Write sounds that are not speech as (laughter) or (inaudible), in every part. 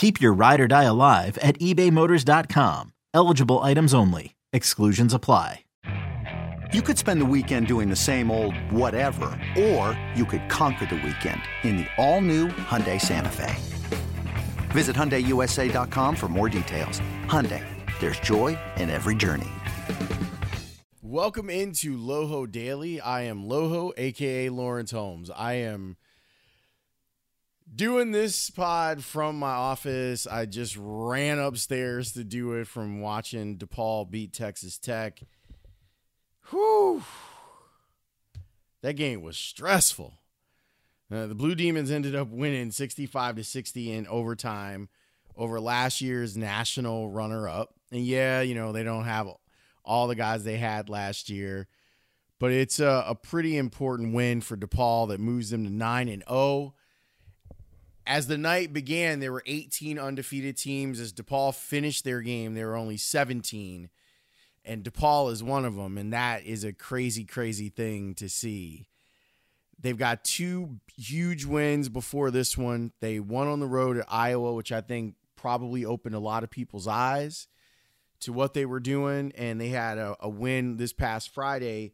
Keep your ride or die alive at ebaymotors.com. Eligible items only. Exclusions apply. You could spend the weekend doing the same old whatever, or you could conquer the weekend in the all-new Hyundai Santa Fe. Visit HyundaiUSA.com for more details. Hyundai, there's joy in every journey. Welcome into Loho Daily. I am Loho, aka Lawrence Holmes. I am doing this pod from my office. I just ran upstairs to do it from watching DePaul beat Texas Tech. Whew. That game was stressful. Uh, the Blue Demons ended up winning 65 to 60 in overtime over last year's national runner up. And yeah, you know, they don't have all the guys they had last year. But it's a, a pretty important win for DePaul that moves them to 9 and 0. As the night began, there were 18 undefeated teams. As DePaul finished their game, there were only 17. And DePaul is one of them. And that is a crazy, crazy thing to see. They've got two huge wins before this one. They won on the road at Iowa, which I think probably opened a lot of people's eyes to what they were doing. And they had a, a win this past Friday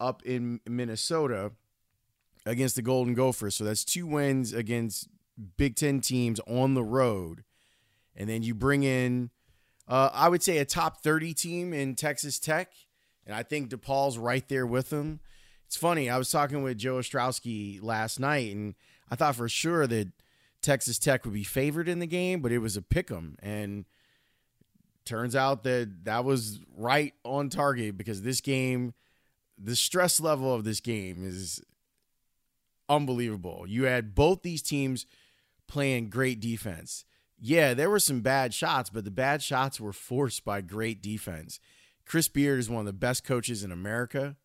up in Minnesota against the Golden Gophers. So that's two wins against Big Ten teams on the road. And then you bring in, uh, I would say, a top 30 team in Texas Tech. And I think DePaul's right there with them. It's funny. I was talking with Joe Ostrowski last night, and I thought for sure that Texas Tech would be favored in the game, but it was a pick 'em. And turns out that that was right on target because this game, the stress level of this game is unbelievable. You had both these teams playing great defense. Yeah, there were some bad shots, but the bad shots were forced by great defense. Chris Beard is one of the best coaches in America.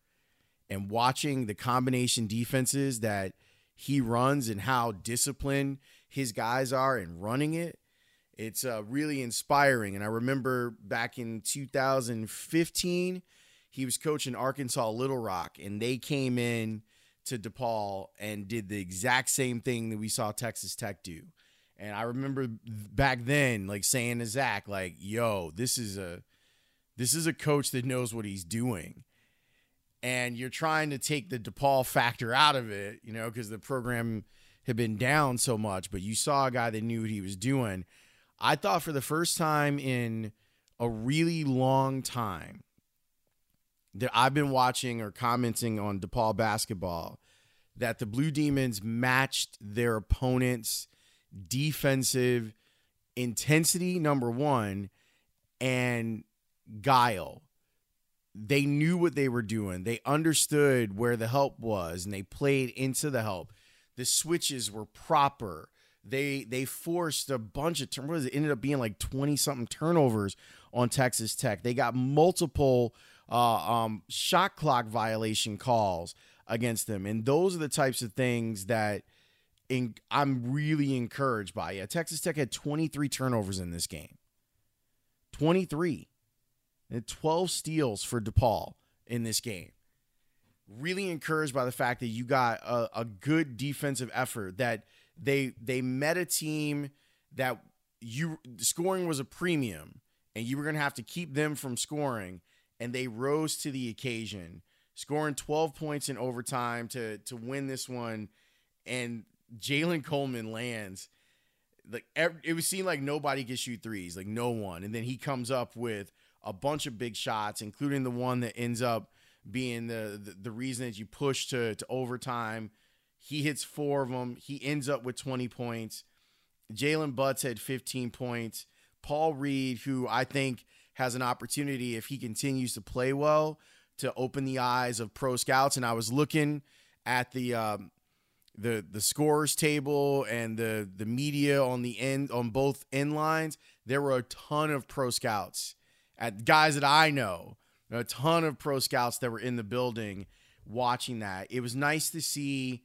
And watching the combination defenses that he runs and how disciplined his guys are in running it, it's uh, really inspiring. And I remember back in 2015, he was coaching Arkansas Little Rock, and they came in to DePaul and did the exact same thing that we saw Texas Tech do. And I remember back then, like saying to Zach, like, "Yo, this is a, this is a coach that knows what he's doing." And you're trying to take the DePaul factor out of it, you know, because the program had been down so much. But you saw a guy that knew what he was doing. I thought for the first time in a really long time that I've been watching or commenting on DePaul basketball that the Blue Demons matched their opponent's defensive intensity, number one, and guile. They knew what they were doing. They understood where the help was and they played into the help. The switches were proper. They they forced a bunch of turnovers. It ended up being like 20 something turnovers on Texas Tech. They got multiple uh, um, shot clock violation calls against them. And those are the types of things that in, I'm really encouraged by. Yeah, Texas Tech had 23 turnovers in this game. 23. And 12 steals for DePaul in this game. Really encouraged by the fact that you got a, a good defensive effort that they they met a team that you scoring was a premium and you were going to have to keep them from scoring and they rose to the occasion, scoring 12 points in overtime to to win this one. And Jalen Coleman-Lands like it was seen like nobody could shoot threes, like no one. And then he comes up with a bunch of big shots, including the one that ends up being the, the, the reason that you push to, to overtime. He hits four of them. He ends up with 20 points. Jaylen Butz had 15 points. Paul Reed, who I think has an opportunity if he continues to play well to open the eyes of pro scouts. And I was looking at the um, the the scores table and the the media on the end on both end lines. There were a ton of pro scouts at guys that I know, a ton of pro scouts that were in the building watching that. It was nice to see.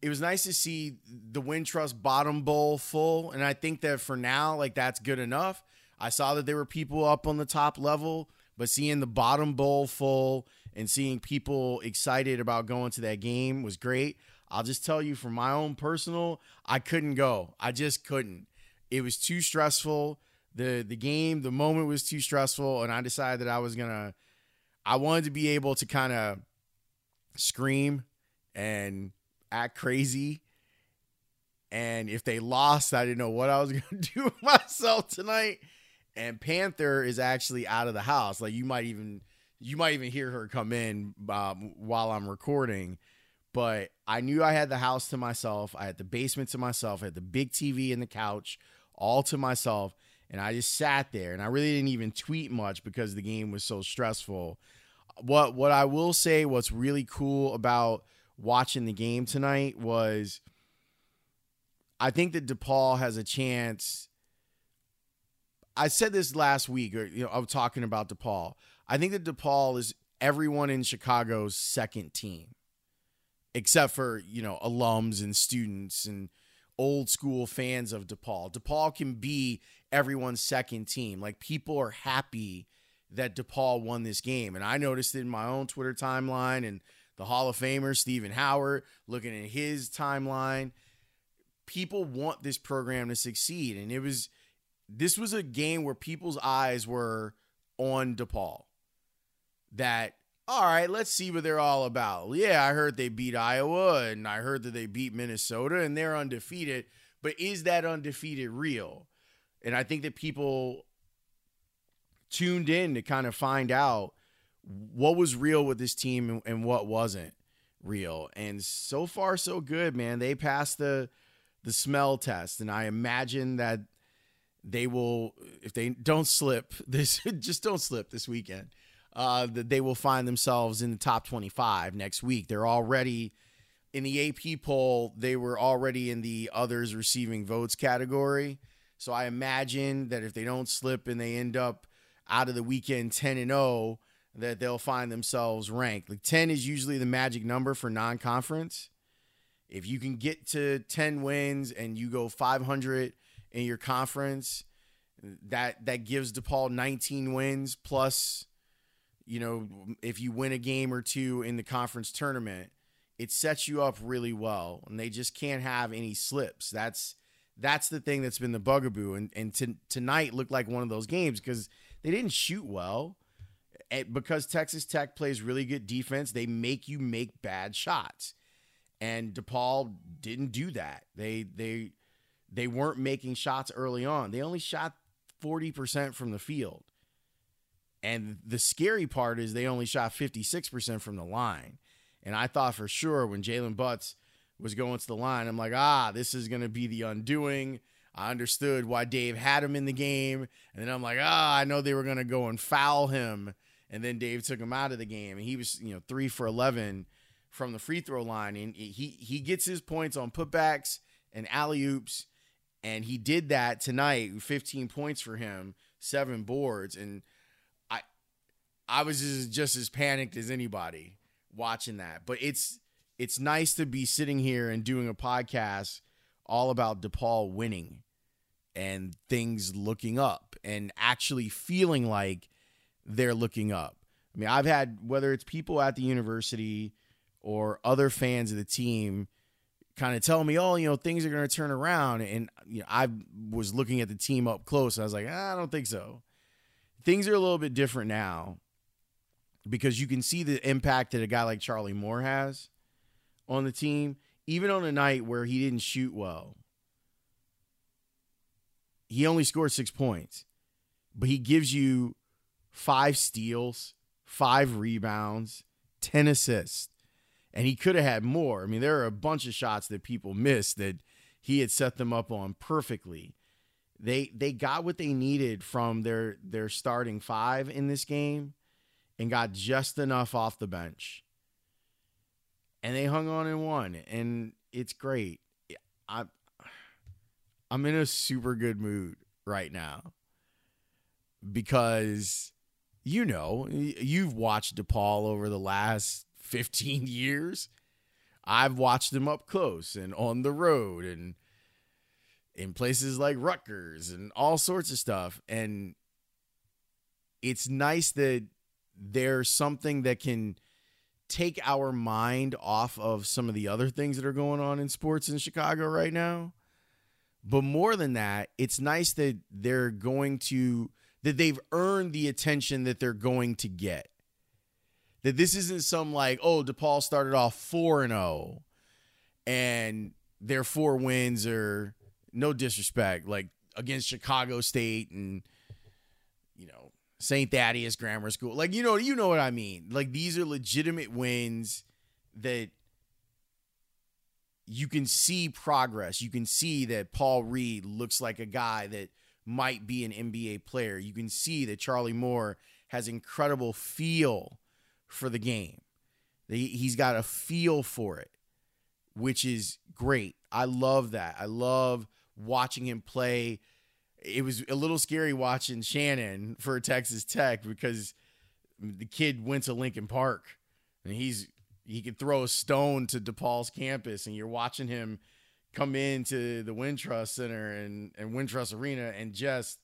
It was nice to see the Wintrust bottom bowl full, and I think that for now, like that's good enough. I saw that there were people up on the top level, but seeing the bottom bowl full and seeing people excited about going to that game was great. I'll just tell you from my own personal, I couldn't go. I just couldn't. It was too stressful. The the game, the moment was too stressful and I decided that I was going to I wanted to be able to kind of scream and act crazy. And if they lost, I didn't know what I was (laughs) going to do myself tonight and Panther is actually out of the house. Like you might even you might even hear her come in um, while I'm recording. But I knew I had the house to myself. I had the basement to myself. I had the big TV and the couch all to myself. And I just sat there and I really didn't even tweet much because the game was so stressful. What what I will say what's really cool about watching the game tonight was I think that DePaul has a chance I said this last week, or you know, I was talking about DePaul. I think that DePaul is everyone in Chicago's second team, except for you know alums and students and old school fans of DePaul. DePaul can be everyone's second team. Like people are happy that DePaul won this game, and I noticed it in my own Twitter timeline and the Hall of Famer Stephen Howard looking at his timeline. People want this program to succeed, and it was this was a game where people's eyes were on DePaul. That all right, let's see what they're all about. Yeah, I heard they beat Iowa and I heard that they beat Minnesota and they're undefeated, but is that undefeated real? And I think that people tuned in to kind of find out what was real with this team and, what wasn't real. And so far so good, man. They passed the the smell test and I imagine that they will if they don't slip (laughs) this just don't slip this weekend uh that they will find themselves in the top 25 next week. They're already in the AP poll. They were already in the others receiving votes category. So I imagine that if they don't slip and they end up out of the weekend 10 and 0 that they'll find themselves ranked. Like 10 is usually the magic number for non-conference. If you can get to 10 wins and you go 500 in your conference. That that gives DePaul 19 wins plus, you know, if you win a game or two in the conference tournament, it sets you up really well. And they just can't have any slips. That's that's the thing that's been the bugaboo. And and to, tonight looked like one of those games because they didn't shoot well. And because Texas Tech plays really good defense, they make you make bad shots. And DePaul didn't do that. They they they weren't making shots early on. They only shot 40% from the field. And the scary part is they only shot 56% from the line. And I thought for sure when Jaylen Butz was going to the line, I'm like, ah, this is going to be the undoing. I understood why Dave had him in the game. And then I'm like, ah, I know they were going to go and foul him. And then Dave took him out of the game. And he was, you know, three for 11 from the free throw line. And he, he gets his points on putbacks and alley oops and he did that tonight 15 points for him seven boards and i i was just, just as panicked as anybody watching that but it's it's nice to be sitting here and doing a podcast all about DePaul winning and things looking up and actually feeling like they're looking up. I mean, I've had whether it's people at the university or other fans of the team kind of telling me, oh, you know, things are going to turn around. And you know, I was looking at the team up close. I was like, ah, I don't think so. Things are a little bit different now because you can see the impact that a guy like Charlie Moore has on the team, even on a night where he didn't shoot well. He only scored six points, but he gives you five steals, five rebounds, 10 assists. And he could have had more. I mean, there are a bunch of shots that people missed that he had set them up on perfectly. They they got what they needed from their their starting five in this game and got just enough off the bench. And they hung on and won. And it's great. I I'm in a super good mood right now because you know, you've watched DePaul over the last 15 years. I've watched him up close and on the road and in places like Rutgers and all sorts of stuff. And it's nice that there's something that can take our mind off of some of the other things that are going on in sports in Chicago right now. But more than that, it's nice that they're going to that they've earned the attention that they're going to get. That this isn't some like, oh, DePaul started off 4 and 0 and their four wins are no disrespect, like against Chicago State and you know, St. Thaddeus Grammar School. Like you know, you know what I mean. Like these are legitimate wins that you can see progress. You can see that Paul Reed looks like a guy that might be an NBA player. You can see that Charlie Moore has incredible feel for the game. He's got a feel for it, which is great. I love that. I love watching him play. It was a little scary watching Shannon for Texas Tech because the kid went to Lincoln Park and he's he could throw a stone to DePaul's campus and you're watching him come into the Wintrust Center and, and Wintrust Arena and just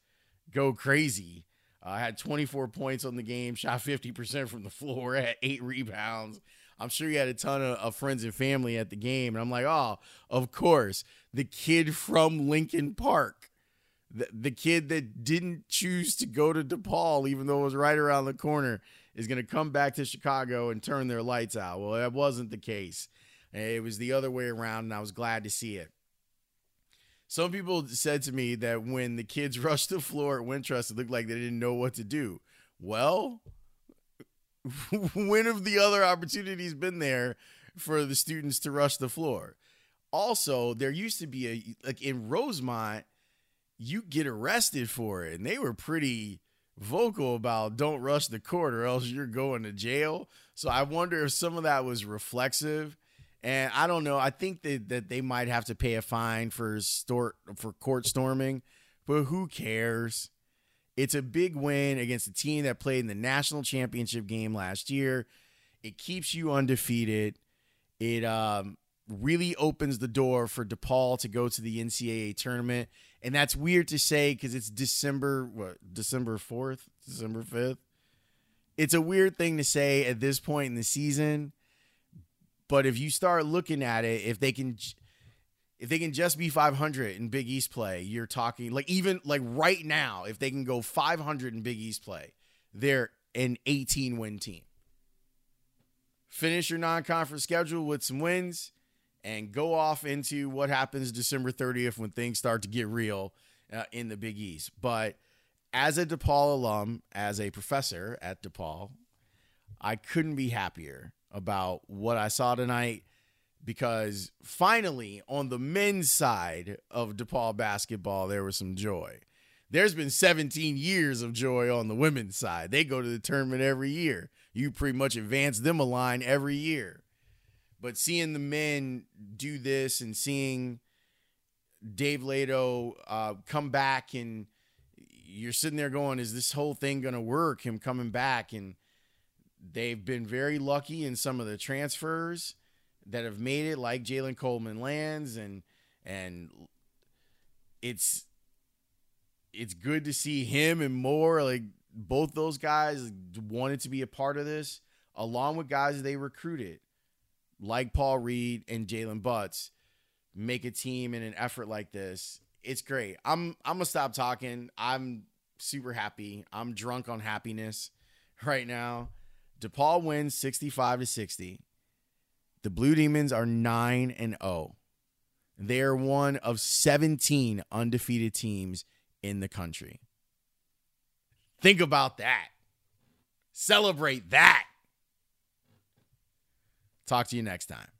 go crazy. I uh, had 24 points on the game, shot 50% from the floor, (laughs) had eight rebounds. I'm sure he had a ton of, of, friends and family at the game. And I'm like, oh, of course, the kid from Lincoln Park, the, the kid that didn't choose to go to DePaul, even though it was right around the corner, is going to come back to Chicago and turn their lights out. Well, that wasn't the case. It was the other way around, and I was glad to see it. Some people said to me that when the kids (laughs) rushed the floor at Wintrust, it looked like they didn't know what to do. Well, (laughs) when have the other opportunities been there for the students to rush the floor? Also, there used to be a like in Rosemont, you get arrested for it, and they were pretty vocal about don't rush the court or else you're going to jail. So I wonder if some of that was reflexive and I don't know. I think that, that they might have to pay a fine for store for court storming, but who cares? It's a big win against a team that played in the national championship game last year. It keeps you undefeated. It um, really opens the door for DePaul to go to the NCAA tournament. And that's weird to say because it's December, what, December 4th, December 5th. It's a weird thing to say at this point in the season but if you start looking at it, if they can if they can just be 500 in Big East play, you're talking like even like right now, if they can go 500 in Big East play, they're an 18 win team. Finish your non conference schedule with some wins and go off into what happens December 30th when things start to get real uh, in the Big East. But as a DePaul alum, as a professor at DePaul, I couldn't be happier about what I saw tonight because finally, on the men's side of DePaul basketball, there was some joy. There's been 17 years of joy on the women's side. They go to the tournament every year. You pretty much advance them a line every year. But seeing the men do this and seeing Dave Leitao uh, come back and you're sitting there going, is this whole thing going to work? Him coming back and they've been very lucky in some of the transfers that have made it, like Jalen Coleman-Lands, and and it's it's good to see him and more like both those guys wanted to be a part of this, along with guys they recruited, like Paul Reed and Jaylen Butz, make a team in an effort like this. It's great. I'm I'm gonna stop talking. I'm super happy. I'm drunk on happiness (laughs) right now. DePaul wins 65 to 60. The Blue Demons are 9 and 0. They are one of 17 undefeated teams in the country. Think about that. Celebrate that. Talk to you next time.